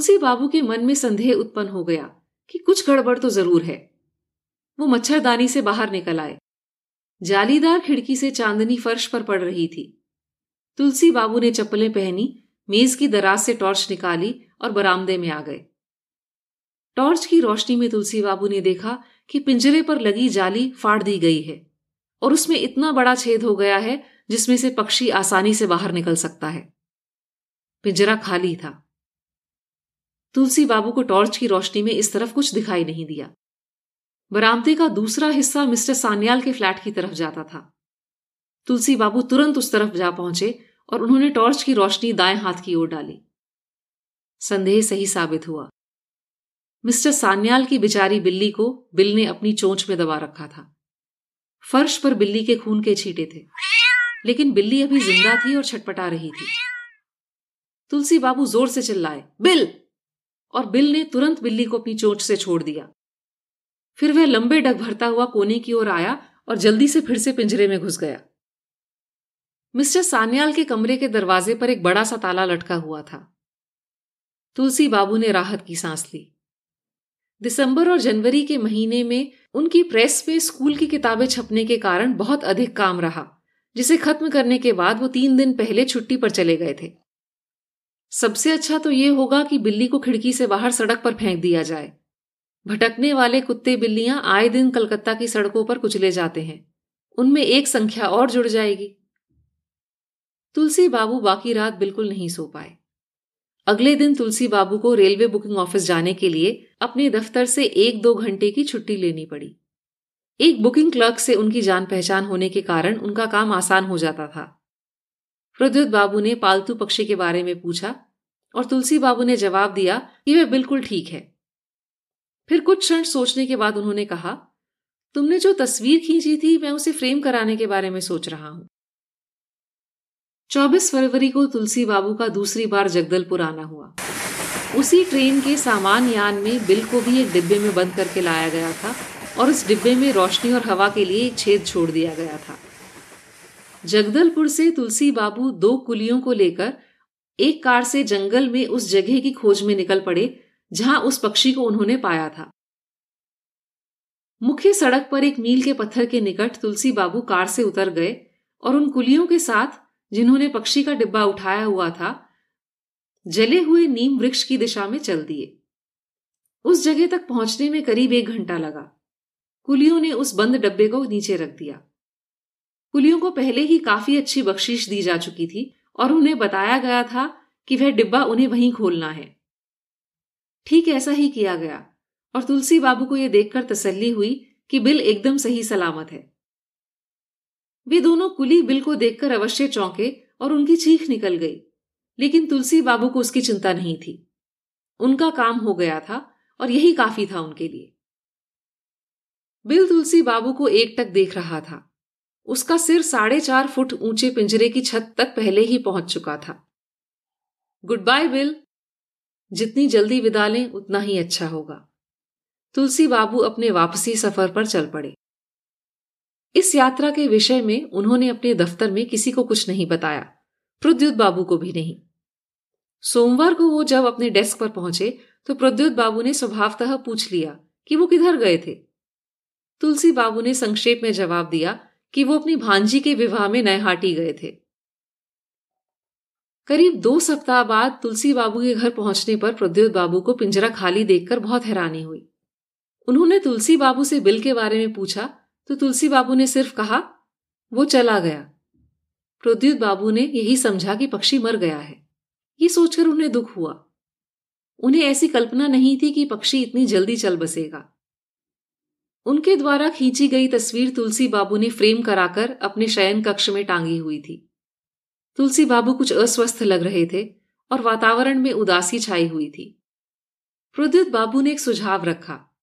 तुलसी बाबू के मन में संदेह उत्पन्न हो गया कि कुछ गड़बड़ तो ज़रूर है। वो मच्छरदानी से बाहर निकल आए। जालीदार खिड़की से चांदनी फर्श पर पड़ रही थी। तुलसी बाबू ने चप्पलें पहनी, मेज की दराज से टॉर्च निकाली और बरामदे में आ गए। टॉर्च की रोशनी में तुलसी बाबू ने देखा कि पिंजरे पर लगी जाली फाड़ दी गई है और उसमें इतना बड़ा छेद हो गया है जिसमें से पक्षी आसानी से बाहर निकल सकता है। पिंजरा खाली था। तुलसी बाबू को टॉर्च की रोशनी में इस तरफ़ कुछ दिखाई नहीं दिया। बरामदे का दूसरा हिस्सा मिस्टर सान्याल के फ्लैट की तरफ़ जाता था। तुलसी बाबू तुरंत उस तरफ़ जा पहुँचे और उन्होंने टॉर्च की रोशनी दाएँ हाथ की ओर डाली। संदेह सही साबित हुआ। मिस्टर सान्याल की बिचारी बिल्ली को बिल ने अपनी चोंच में दबा रखा था। फर्श पर बिल्ली के खून के छींटे थे, लेकिन बिल्ली अभी ज़िंदा थी और छटपटा रही थी। तुलसी बाबू ज़ोर से चिल्लाए, बिल! और बिल ने तुरंत बिल्ली को अपनी चोंच से छोड़ दिया। फिर वह लंबे डग भरता हुआ कोने की ओर आया और जल्दी से फिर से पिंजरे में घुस गया। मिस्टर सान्याल के कमरे के दरवाजे पर एक बड़ा सा ताला लटका हुआ था। तुलसी बाबू ने राहत की सांस ली। दिसंबर और जनवरी के महीने में उनकी प्रेस में स्कूल की किताबें छपने के कारण बहुत अधिक काम रहा, जिसे खत्म करने के बाद वो तीन दिन पहले छुट्टी पर चले गए थे। सबसे अच्छा तो ये होगा कि बिल्ली को खिड़की से बाहर सड़क पर फेंक दिया जाए। भटकने वाले कुत्ते बिल्लियाँ आए दिन कलकत्ता की सड़कों पर कुचले जाते हैं। उनमें एक संख्या और जुड़ जाएगी। तुलसी बाबू बाकी रात बिल्कुल नहीं सो पाए। अगले दिन तुलसी बाबू को रेलवे बुकिंग ऑफ़िस जाने के लिए अपने दफ्तर से एक दो घंटे की छुट्टी लेनी पड़ी। एक बुकिंग क्लर्क से उनकी जान पहचान होने के कारण उनका काम आसान हो जाता था। प्रद्युत बाबू ने पालतू पक्षी के बारे में पूछा और तुलसी बाबू ने जवाब दिया कि वह बिल्कुल ठीक है। फिर कुछ क्षण सोचने के बाद उन्होंने कहा, तुमने जो तस्वीर खींची थी, मैं उसे फ्रेम कराने के बारे में सोच रहा हूँ। 24 फरवरी को तुलसी बाबू का दूसरी बार जगदलपुर आना हुआ। उसी ट्रेन के सामान यान में बिल को भी एक डिब्बे में बंद करके लाया गया था और उस डिब्बे में रोशनी और हवा के लिए एक छेद छोड़ दिया गया था। जगदलपुर से तुलसी बाबू दो कुलियों को लेकर एक कार से जंगल में उस जगह की खोज में निकल पड़े, जहाँ उस पक्षी को उन्होंने पाया था। मुख्य सड़क पर एक मील के पत्थर के निकट तुलसी बाबू कार से उतर गए और उन कुलियों के साथ, जिन्होंने पक्षी का डिब्बा उठाया हुआ था, जले हुए नीम वृक्ष की दिशा में चल दिए। उस जगह तक पहुँचने में करीब एक घंटा लगा। कुलियों ने उस बंद डब्बे को नीचे रख दिया। कुलियों को पहले ही काफ़ी अच्छी बख्शीश दी जा चुकी थी और उन्हें बताया गया था कि वह डिब्बा उन्हें वहीं खोलना है। ठीक ऐसा ही किया गया और तुलसी बाबू को यह देखकर तसल्ली हुई कि बिल एकदम सही सलामत है। वे दोनों कुली बिल को देखकर अवश्य चौंके और उनकी चीख निकल गई, लेकिन तुलसी बाबू को उसकी चिंता नहीं थी। उनका काम हो गया था और यही काफ़ी था उनके लिए। बिल तुलसी बाबू को एक टक देख रहा था। उसका सिर साढ़े चार फुट ऊँचे पिंजरे की छत तक पहले ही पहुँच चुका था। गुड बाय बिल जितनी जल्दी विदा लें, उतना ही अच्छा होगा। तुलसी बाबू अपने वापसी सफ़र पर चल पड़े। इस यात्रा के विषय में उन्होंने अपने दफ्तर में किसी को कुछ नहीं बताया। प्रद्युत बाबू को भी नहीं। सोमवार को वो जब अपने डेस्क पर पहुँचे तो प्रद्युत बाबू ने स्वभावतः पूछ लिया कि वो किधर गए थे। तुलसी बाबू ने संक्षेप में जवाब दिया कि वो अपनी भांजी के विवाह में नयहाटी गए थे। करीब दो सप्ताह बाद तुलसी बाबू के घर पहुँचने पर प्रद्युत बाबू को पिंजरा खाली देखकर बहुत हैरानी हुई। उन्होंने तुलसी बाबू से बिल के बारे में पूछा तो तुलसी बाबू ने सिर्फ़ कहा, वो चला गया। प्रद्युत बाबू ने यही समझा कि पक्षी मर गया है। ये सोचकर उन्हें दुख हुआ। उन्हें ऐसी कल्पना नहीं थी कि पक्षी इतनी जल्दी चल बसेगा। उनके द्वारा खींची गई तस्वीर तुलसी बाबू ने फ्रेम कराकर अपने शयन कक्ष में टांगी हुई थी। तुलसी बाबू कुछ अस्वस्थ लग रहे थे और वातावरण में उदासी छाई हुई थी। प्रद्युत बाबू ने एक सुझाव रखा।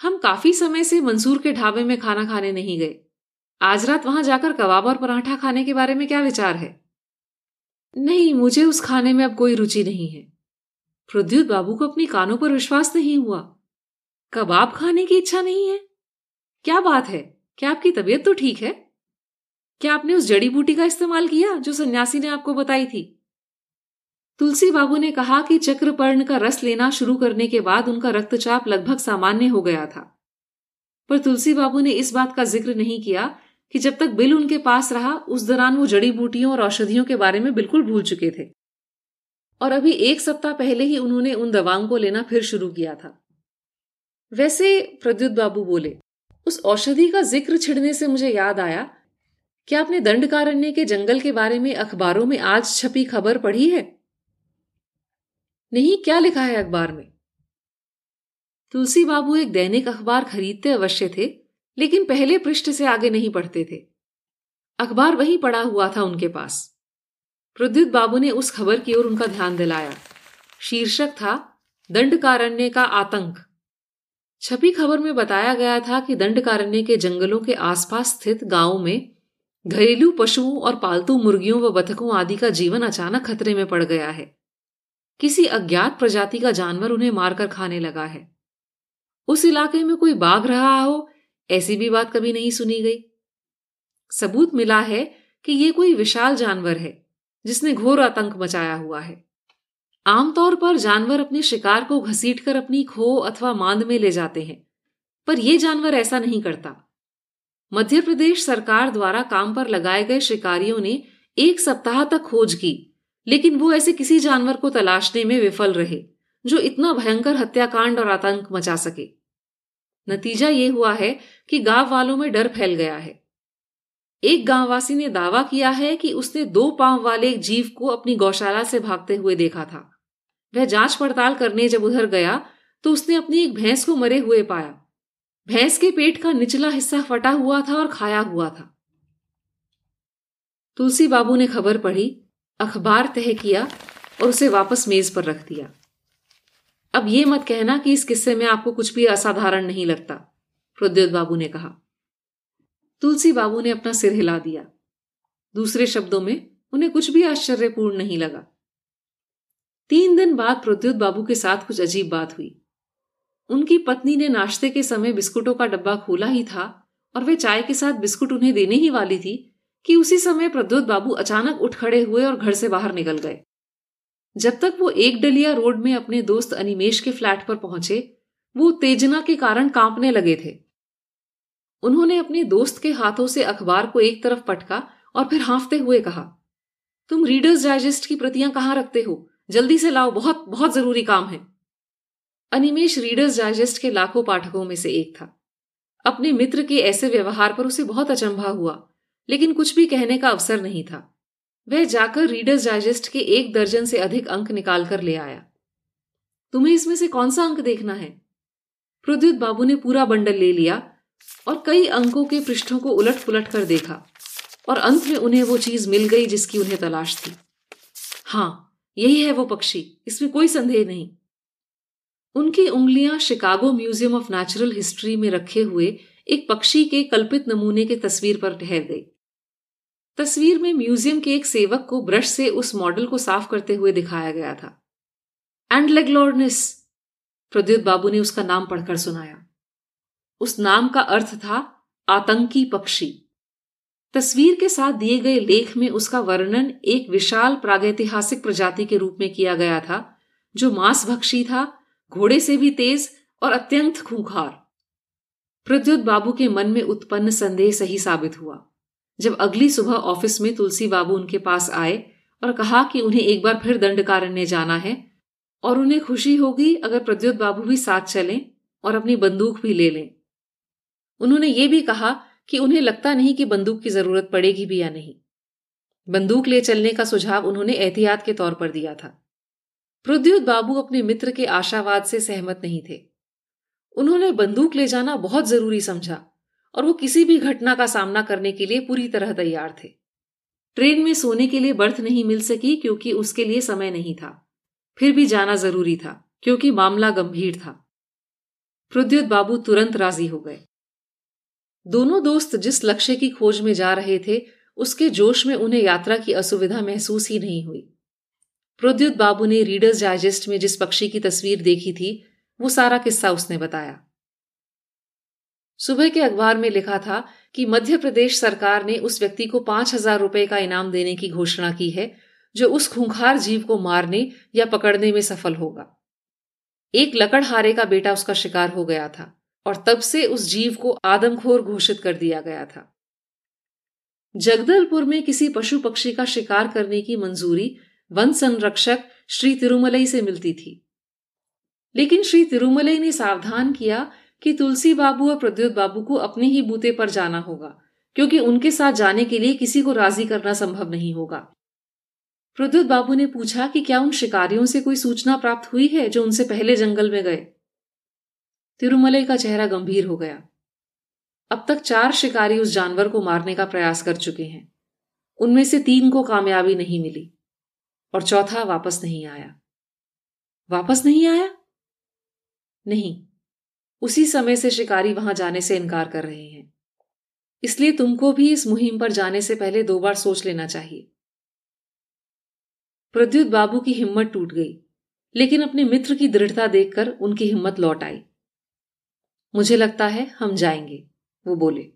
हम काफ़ी समय से मंसूर के ढाबे में खाना खाने नहीं गए। आज रात वहाँ जाकर कबाब और पराठा खाने के बारे में क्या विचार है? नहीं, मुझे उस खाने में अब कोई रुचि नहीं है। प्रद्युत बाबू को अपनी कानों पर विश्वास नहीं हुआ। कबाब खाने की इच्छा नहीं है? क्या बात है? क्या आपकी तबीयत तो ठीक है? क्या आपने उस जड़ी बूटी का इस्तेमाल किया जो सन्यासी ने आपको बताई थी? तुलसी बाबू ने कहा कि चक्रपर्ण का रस लेना शुरू करने के बाद उनका रक्तचाप लगभग सामान्य हो गया था। पर तुलसी बाबू ने इस बात का ज़िक्र नहीं किया कि जब तक बिल उनके पास रहा, उस दौरान वो जड़ी बूटियों और औषधियों के बारे में बिल्कुल भूल चुके थे। और अभी एक सप्ताह पहले ही उन्होंने उन दवाओं को लेना फिर शुरू किया था। वैसे प्रद्युत बाबू बोले उस औषधि का ज़िक्र छिड़ने से मुझे याद आया। क्या आपने दंडकारण्य के जंगल के बारे में अखबारों में आज छपी खबर पढ़ी है? नहीं, क्या लिखा है अखबार में? तुलसी बाबू एक दैनिक अखबार खरीदते अवश्य थे, लेकिन पहले पृष्ठ से आगे नहीं पढ़ते थे। अखबार वही पड़ा हुआ था उनके पास। प्रद्युत बाबू ने उस खबर की ओर उनका ध्यान दिलाया। शीर्षक था, दंडकारण्य का आतंक। छपी खबर में बताया गया था कि दंडकारण्य के जंगलों के आसपास स्थित गाँवों में घरेलू पशुओं और पालतू मुर्गियों व बतखों आदि का जीवन अचानक खतरे में पड़ गया है। किसी अज्ञात प्रजाति का जानवर उन्हें मारकर खाने लगा है। उस इलाके में कोई बाघ रहा हो, ऐसी भी बात कभी नहीं सुनी गई। सबूत मिला है कि ये कोई विशाल जानवर है, जिसने घोर आतंक मचाया हुआ है। आमतौर पर जानवर अपने शिकार को घसीटकर अपनी खो अथवा मांद में ले जाते हैं, पर यह जानवर ऐसा नहीं करता। मध्य प्रदेश सरकार द्वारा काम पर लगाए गए शिकारियों ने एक सप्ताह तक खोज की, लेकिन वो ऐसे किसी जानवर को तलाशने में विफल रहे, जो इतना भयंकर हत्याकांड और आतंक मचा सके। नतीजा ये हुआ है कि गाँव वालों में डर फैल गया है। एक गांववासी ने दावा किया है कि उसने दो पाँव वाले एक जीव को अपनी गौशाला से भागते हुए देखा था। वह जाँच पड़ताल करने जब उधर गया तो उसने अपनी एक भैंस को मरे हुए पाया। भैंस के पेट का निचला हिस्सा फटा हुआ था और खाया हुआ था। तुलसी बाबू ने खबर पढ़ी, अखबार तह किया और उसे वापस मेज पर रख दिया। अब यह मत कहना कि इस किस्से में आपको कुछ भी असाधारण नहीं लगता, प्रद्योत बाबू ने कहा। तुलसी बाबू ने अपना सिर हिला दिया। दूसरे शब्दों में, उन्हें कुछ भी आश्चर्यपूर्ण नहीं लगा। तीन दिन बाद प्रद्युत बाबू के साथ कुछ अजीब बात हुई। उनकी पत्नी ने नाश्ते के समय बिस्कुटों का डब्बा खोला ही था और वे चाय के साथ बिस्कुट उन्हें देने ही वाली थी कि उसी समय प्रद्युत बाबू अचानक उठ खड़े हुए और घर से बाहर निकल गए। जब तक वो एक डलिया रोड में अपने दोस्त अनिमेश के फ्लैट पर पहुँचे, वो उत्तेजना के कारण कांपने लगे थे। उन्होंने अपने दोस्त के हाथों से अखबार को एक तरफ़ पटका और फिर हाफते हुए कहा, तुम रीडर्स डाइजेस्ट की प्रतियाँ कहाँ रखते हो? जल्दी से लाओ, बहुत बहुत ज़रूरी काम है। अनिमेश रीडर्स डाइजेस्ट के लाखों पाठकों में से एक था। अपने मित्र के ऐसे व्यवहार पर उसे बहुत अचंभा हुआ, लेकिन कुछ भी कहने का अवसर नहीं था। वह जाकर रीडर्स डाइजेस्ट के एक दर्जन से अधिक अंक निकाल कर ले आया। तुम्हें इसमें से कौन सा अंक देखना है? प्रद्युत बाबू ने पूरा बंडल ले लिया और कई अंकों के पृष्ठों को उलट पुलट कर देखा और अंत में उन्हें वो चीज़ मिल गई जिसकी उन्हें तलाश थी। हाँ यही है वो पक्षी, इसमें कोई संदेह नहीं। उनकी उंगलियाँ Chicago Museum of Natural History में रखे हुए एक पक्षी के कल्पित नमूने के तस्वीर पर ठहर गई। तस्वीर में म्यूज़ियम के एक सेवक को ब्रश से उस मॉडल को साफ़ करते हुए दिखाया गया था। एंड लेगलॉर्निस प्रद्युत बाबू ने उसका नाम पढ़कर सुनाया। उस नाम का अर्थ था आतंकी पक्षी। तस्वीर के साथ दिए गए लेख में उसका वर्णन एक विशाल प्रागैतिहासिक प्रजाति के रूप में किया गया था, जो मांस भक्षी था, घोड़े से भी तेज और अत्यंत खूंखार। प्रद्युत बाबू के मन में उत्पन्न संदेह सही साबित हुआ। जब अगली सुबह ऑफ़िस में तुलसी बाबू उनके पास आए और कहा कि उन्हें एक बार फिर दंडकारण्य जाना है और उन्हें खुशी होगी अगर प्रद्युत बाबू भी साथ चलें और अपनी बंदूक भी ले लें। उन्होंने ये भी कहा कि उन्हें लगता नहीं कि बंदूक की ज़रूरत पड़ेगी भी या नहीं। बंदूक ले चलने का सुझाव उन्होंने एहतियात के तौर पर दिया था। प्रद्युत बाबू अपने मित्र के आशावाद से सहमत नहीं थे। उन्होंने बंदूक ले जाना बहुत ज़रूरी समझा और वो किसी भी घटना का सामना करने के लिए पूरी तरह तैयार थे। ट्रेन में सोने के लिए बर्थ नहीं मिल सकी क्योंकि उसके लिए समय नहीं था। फिर भी जाना ज़रूरी था क्योंकि मामला गंभीर था। प्रद्युत बाबू तुरंत राज़ी हो गए। दोनों दोस्त जिस लक्ष्य की खोज में जा रहे थे, उसके जोश में उन्हें यात्रा की असुविधा महसूस ही नहीं हुई। प्रद्युत बाबू ने रीडर्स डाइजेस्ट में जिस पक्षी की तस्वीर देखी थी, वो सारा किस्सा उसने बताया। सुबह के अखबार में लिखा था कि मध्य प्रदेश सरकार ने उस व्यक्ति को पाँच हज़ार रुपए का इनाम देने की घोषणा की है, जो उस खूंखार जीव को मारने या पकड़ने में सफल होगा। एक लकड़हारे का बेटा उसका शिकार हो गया था। और तब से उस जीव को आदमखोर घोषित कर दिया गया था। जगदलपुर में किसी पशु पक्षी का शिकार करने की मंजूरी वन संरक्षक श्री तिरुमलई से मिलती थी। लेकिन श्री तिरुमलई ने सावधान किया कि तुलसी बाबू और प्रद्युत बाबू को अपने ही बूते पर जाना होगा, क्योंकि उनके साथ जाने के लिए किसी को राज़ी करना संभव नहीं होगा। प्रद्युत बाबू ने पूछा कि क्या उन शिकारियों से कोई सूचना प्राप्त हुई है जो उनसे पहले जंगल में गए? तिरुमलई का चेहरा गंभीर हो गया। अब तक चार शिकारी उस जानवर को मारने का प्रयास कर चुके हैं। उनमें से तीन को कामयाबी नहीं मिली और चौथा वापस नहीं आया। वापस नहीं आया? नहीं। उसी समय से शिकारी वहाँ जाने से इनकार कर रहे हैं। इसलिए तुमको भी इस मुहिम पर जाने से पहले दो बार सोच लेना चाहिए। प्रद्युत बाबू की हिम्मत टूट गई, लेकिन अपने मित्र की दृढ़ता देखकर उनकी हिम्मत लौट आई। मुझे लगता है हम जाएँगे, वो बोले।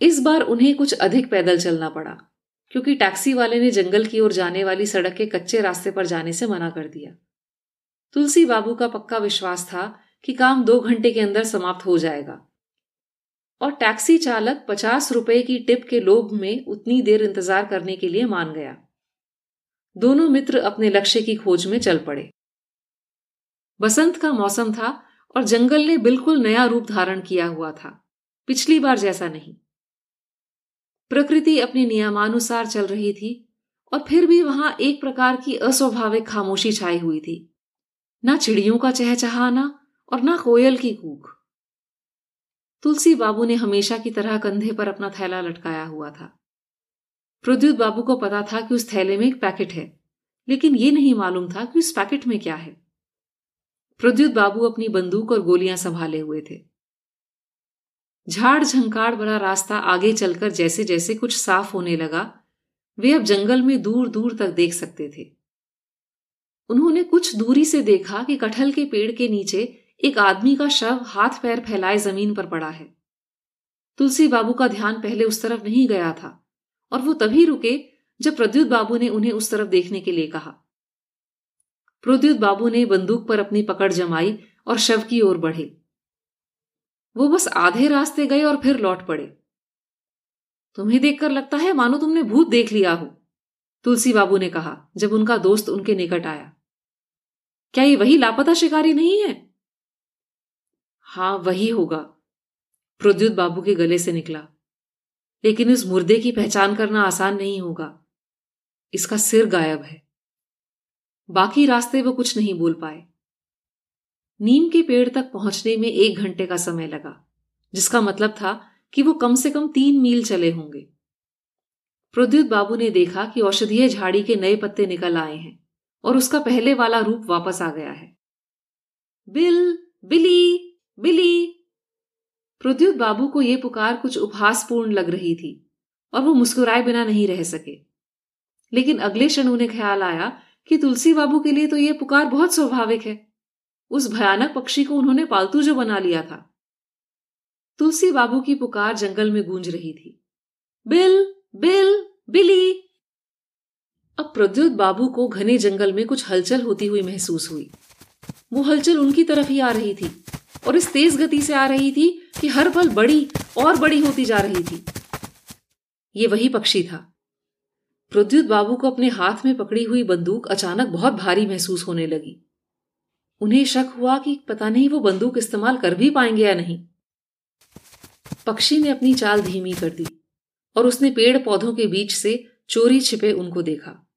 इस बार उन्हें कुछ अधिक पैदल चलना पड़ा, क्योंकि टैक्सी वाले ने जंगल की ओर जाने वाली सड़क के कच्चे रास्ते पर जाने से मना कर दिया। तुलसी बाबू का पक्का विश्वास था कि काम दो घंटे के अंदर समाप्त हो जाएगा। और टैक्सी चालक पचास रुपए की टिप के लोभ में उतनी देर इंतज़ार करने के लिए मान गया। दोनों मित्र अपने लक्ष्य की खोज में चल पड़े। बसंत का मौसम था और जंगल ने बिल्कुल नया रूप धारण किया हुआ था। पिछली बार जैसा नहीं। प्रकृति अपने नियमानुसार चल रही थी और फिर भी वहाँ एक प्रकार की अस्वाभाविक खामोशी छाई हुई थी। ना चिड़ियों का चहचहाना और ना कोयल की कूक। तुलसी बाबू ने हमेशा की तरह कंधे पर अपना थैला लटकाया हुआ था। प्रद्युत बाबू को पता था कि उस थैले में एक पैकेट है, लेकिन ये नहीं मालूम था कि उस पैकेट में क्या है। प्रद्युत बाबू अपनी बंदूक और गोलियाँ संभाले हुए थे। झाड़ झंकाड़ बड़ा रास्ता आगे चलकर जैसे जैसे कुछ साफ़ होने लगा, वे अब जंगल में दूर दूर तक देख सकते थे। उन्होंने कुछ दूरी से देखा कि कटहल के पेड़ के नीचे एक आदमी का शव हाथ पैर फैलाए ज़मीन पर पड़ा है। तुलसी बाबू का ध्यान पहले उस तरफ़ नहीं गया था, और वो तभी रुके जब प्रद्युत बाबू ने उन्हें उस तरफ़ देखने के लिए कहा। प्रद्युत बाबू ने बंदूक पर अपनी पकड़ जमाई और शव की ओर बढ़े। वो बस आधे रास्ते गए और फिर लौट पड़े। तुम्हें देखकर लगता है, मानो तुमने भूत देख लिया हो? तुलसी बाबू ने कहा, जब उनका दोस्त उनके निकट आया। क्या ये वही लापता शिकारी नहीं है? हाँ, वही होगा। प्रद्युत बाबू के गले से निकला। लेकिन इस मुर्दे की पहचान करना आसान नहीं होगा। इसका सिर गायब है। बाकी रास्ते वो कुछ नहीं बोल पाए। नीम के पेड़ तक पहुँचने में एक घंटे का समय लगा, जिसका मतलब था कि वो कम से कम तीन मील चले होंगे। प्रद्युत बाबू ने देखा कि औषधीय झाड़ी के नए पत्ते निकल आए हैं और उसका पहले वाला रूप वापस आ गया है। बिल, बिली बिली। प्रद्युत बाबू को यह पुकार कुछ उपहासपूर्ण लग रही थी और वो मुस्कुराए बिना नहीं रह सके। लेकिन अगले क्षण उन्हें ख्याल आया कि तुलसी बाबू के लिए तो यह पुकार बहुत स्वाभाविक है। उस भयानक पक्षी को उन्होंने पालतू जो बना लिया था। तुलसी बाबू की पुकार जंगल में गूंज रही थी। Bill Bill, Billy. अब प्रद्युत बाबू को घने जंगल में कुछ हलचल होती हुई महसूस हुई। वो हलचल उनकी तरफ़ ही आ रही थी और इस तेज गति से आ रही थी कि हर पल बड़ी और बड़ी होती जा रही थी। ये वही पक्षी था। प्रद्युत बाबू को अपने हाथ में पकड़ी हुई बंदूक अचानक बहुत भारी महसूस होने लगी। उन्हें शक हुआ कि पता नहीं वो बंदूक इस्तेमाल कर भी पाएँगे या नहीं। पक्षी ने अपनी चाल धीमी कर दी और उसने पेड़ पौधों के बीच से चोरी छिपे उनको देखा।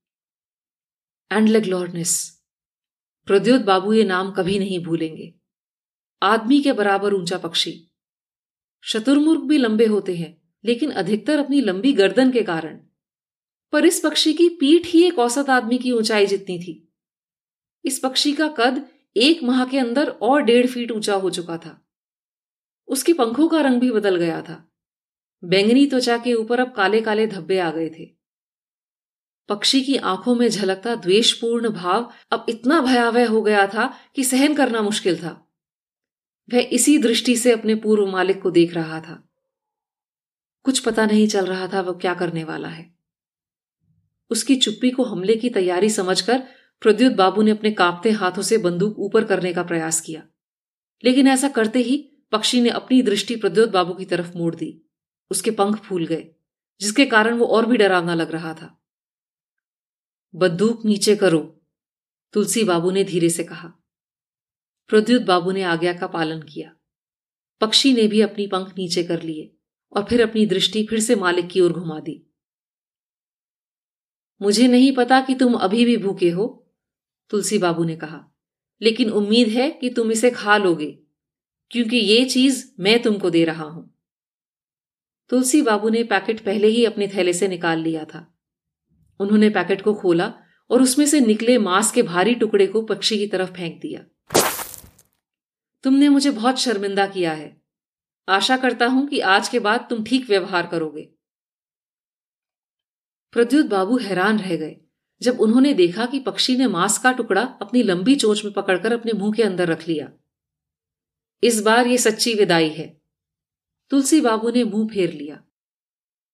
एंड एंडलेग्लॉर्निस प्रद्योत बाबू ये नाम कभी नहीं भूलेंगे। आदमी के बराबर ऊँचा पक्षी। शतुर्मुर्ग भी लंबे होते हैं, लेकिन अधिकतर अपनी लंबी गर्दन के कारण। पर इस पक्षी की पीठ ही एक औसत आदमी की ऊंचाई जितनी थी। इस पक्षी का कद एक माह के अंदर और डेढ़ फीट ऊँचा हो चुका था। उसके पंखों का रंग भी बदल गया था। बैंगनी त्वचा के ऊपर अब काले काले धब्बे आ गए थे। पक्षी की आँखों में झलकता द्वेषपूर्ण भाव अब इतना भयावह हो गया था कि सहन करना मुश्किल था। वह इसी दृष्टि से अपने पूर्व मालिक को देख रहा था। कुछ पता नहीं चल रहा था वह क्या करने वाला है। उसकी चुप्पी को हमले की तैयारी समझकर प्रद्युत बाबू ने अपने कांपते हाथों से बंदूक ऊपर करने का प्रयास किया। लेकिन ऐसा करते ही पक्षी ने अपनी दृष्टि प्रद्योत बाबू की तरफ़ मोड़ दी। उसके पंख फूल गए, जिसके कारण वो और भी डरावना लग रहा था। बंदूक नीचे करो, तुलसी बाबू ने धीरे से कहा। प्रद्युत बाबू ने आज्ञा का पालन किया। पक्षी ने भी अपनी पंख नीचे कर लिए और फिर अपनी दृष्टि फिर से मालिक की ओर घुमा दी। मुझे नहीं पता कि तुम अभी भी भूखे हो, तुलसी बाबू ने कहा। लेकिन उम्मीद है कि तुम इसे खा लोगे, क्योंकि ये चीज़ मैं तुमको दे रहा हूँ। तुलसी बाबू ने पैकेट पहले ही अपने थैले से निकाल लिया था। उन्होंने पैकेट को खोला और उसमें से निकले मांस के भारी टुकड़े को पक्षी की तरफ़ फेंक दिया। तुमने मुझे बहुत शर्मिंदा किया है। आशा करता हूँ कि आज के बाद तुम ठीक व्यवहार करोगे। प्रद्युत बाबू हैरान रह गए, जब उन्होंने देखा कि पक्षी ने मांस का टुकड़ा अपनी लंबी चोच में पकड़कर अपने मुँह के अंदर रख लिया। इस बार ये सच्ची विदाई है। तुलसी बाबू ने मुँह फेर लिया।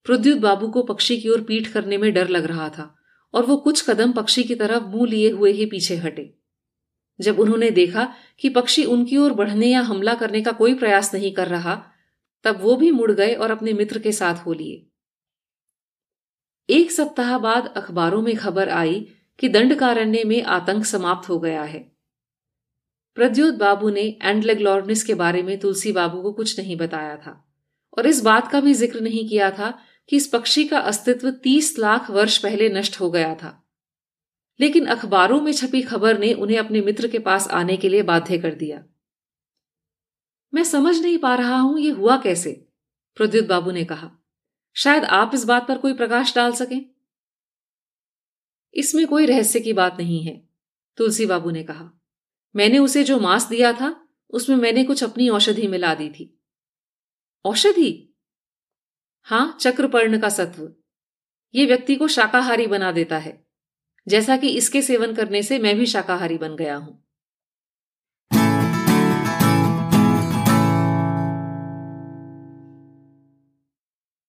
प्रद्युत बाबू को पक्षी की ओर पीठ करने में डर लग रहा था और वो कुछ कदम पक्षी की तरफ़ मुँह लिए हुए ही पीछे हटे। जब उन्होंने देखा कि पक्षी उनकी ओर बढ़ने या हमला करने का कोई प्रयास नहीं कर रहा, तब वो भी मुड़ गए और अपने मित्र के साथ हो लिए। एक सप्ताह बाद अखबारों में खबर आई कि दंडकारण्य में आतंक समाप्त हो गया है। प्रद्योत बाबू ने एंडलेग्लॉर्निस के बारे में तुलसी बाबू को कुछ नहीं बताया था और इस बात का भी ज़िक्र नहीं किया था कि इस पक्षी का अस्तित्व तीस लाख वर्ष पहले नष्ट हो गया था। लेकिन अखबारों में छपी खबर ने उन्हें अपने मित्र के पास आने के लिए बाध्य कर दिया। मैं समझ नहीं पा रहा हूँ ये हुआ कैसे, प्रद्युत बाबू ने कहा। शायद आप इस बात पर कोई प्रकाश डाल सकें। इसमें कोई रहस्य की बात नहीं है, तुलसी बाबू ने कहा। मैंने उसे जो मांस दिया था, उसमें मैंने कुछ अपनी औषधि मिला दी थी। औषधि? हाँ, चक्रपर्ण का सत्व। ये व्यक्ति को शाकाहारी बना देता है। जैसा कि इसके सेवन करने से मैं भी शाकाहारी बन गया हूँ।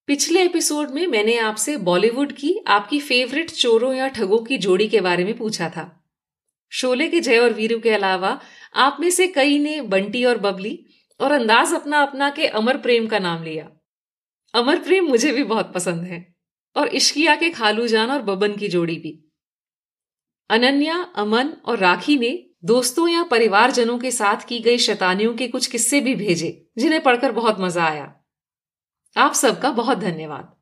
पिछले एपिसोड में मैंने आपसे बॉलीवुड की आपकी फेवरेट चोरों या ठगों की जोड़ी के बारे में पूछा था। शोले के जय और वीरू के अलावा आप में से कई ने बंटी और बबली और अंदाज अपना अपना के अमर प्रेम का नाम लिया। अमर प्रेम मुझे भी बहुत पसंद है और इश्किया के खालू जान और बबन की जोड़ी भी। अनन्या, अमन और राखी ने दोस्तों या परिवारजनों के साथ की गई शैतानियों के कुछ किस्से भी भेजे, जिन्हें पढ़कर बहुत मज़ा आया। आप सबका बहुत धन्यवाद।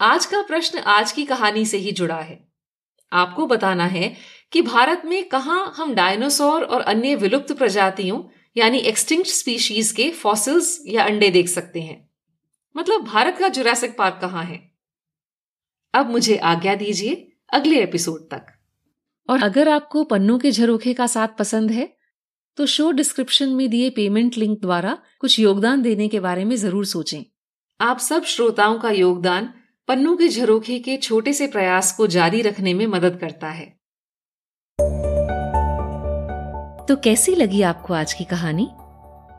आज का प्रश्न आज की कहानी से ही जुड़ा है। आपको बताना है कि भारत में कहा हम डायनासोर और अन्य विलुप्त प्रजातियों, यानी एक्सटिंक्ट स्पीशीज के फॉसिल्स या अंडे देख सकते हैं। मतलब भारत का जुरासिक पार्क कहाँ है? अब मुझे आज्ञा दीजिए अगले एपिसोड तक। और अगर आपको पन्नों के झरोखे का साथ पसंद है तो शो डिस्क्रिप्शन में दिए पेमेंट लिंक द्वारा कुछ योगदान देने के बारे में ज़रूर सोचें। आप सब श्रोताओं का योगदान पन्नों के झरोखे के छोटे से प्रयास को जारी रखने में मदद करता है। तो कैसी लगी आपको आज की कहानी?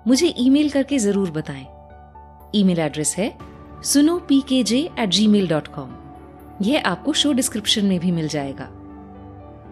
मुझे ईमेल करके ज़रूर बताएँ। ईमेल एड्रेस है सुनो P K J eight Gmail dot com यह आपको शो डिस्क्रिप्शन में भी मिल जाएगा।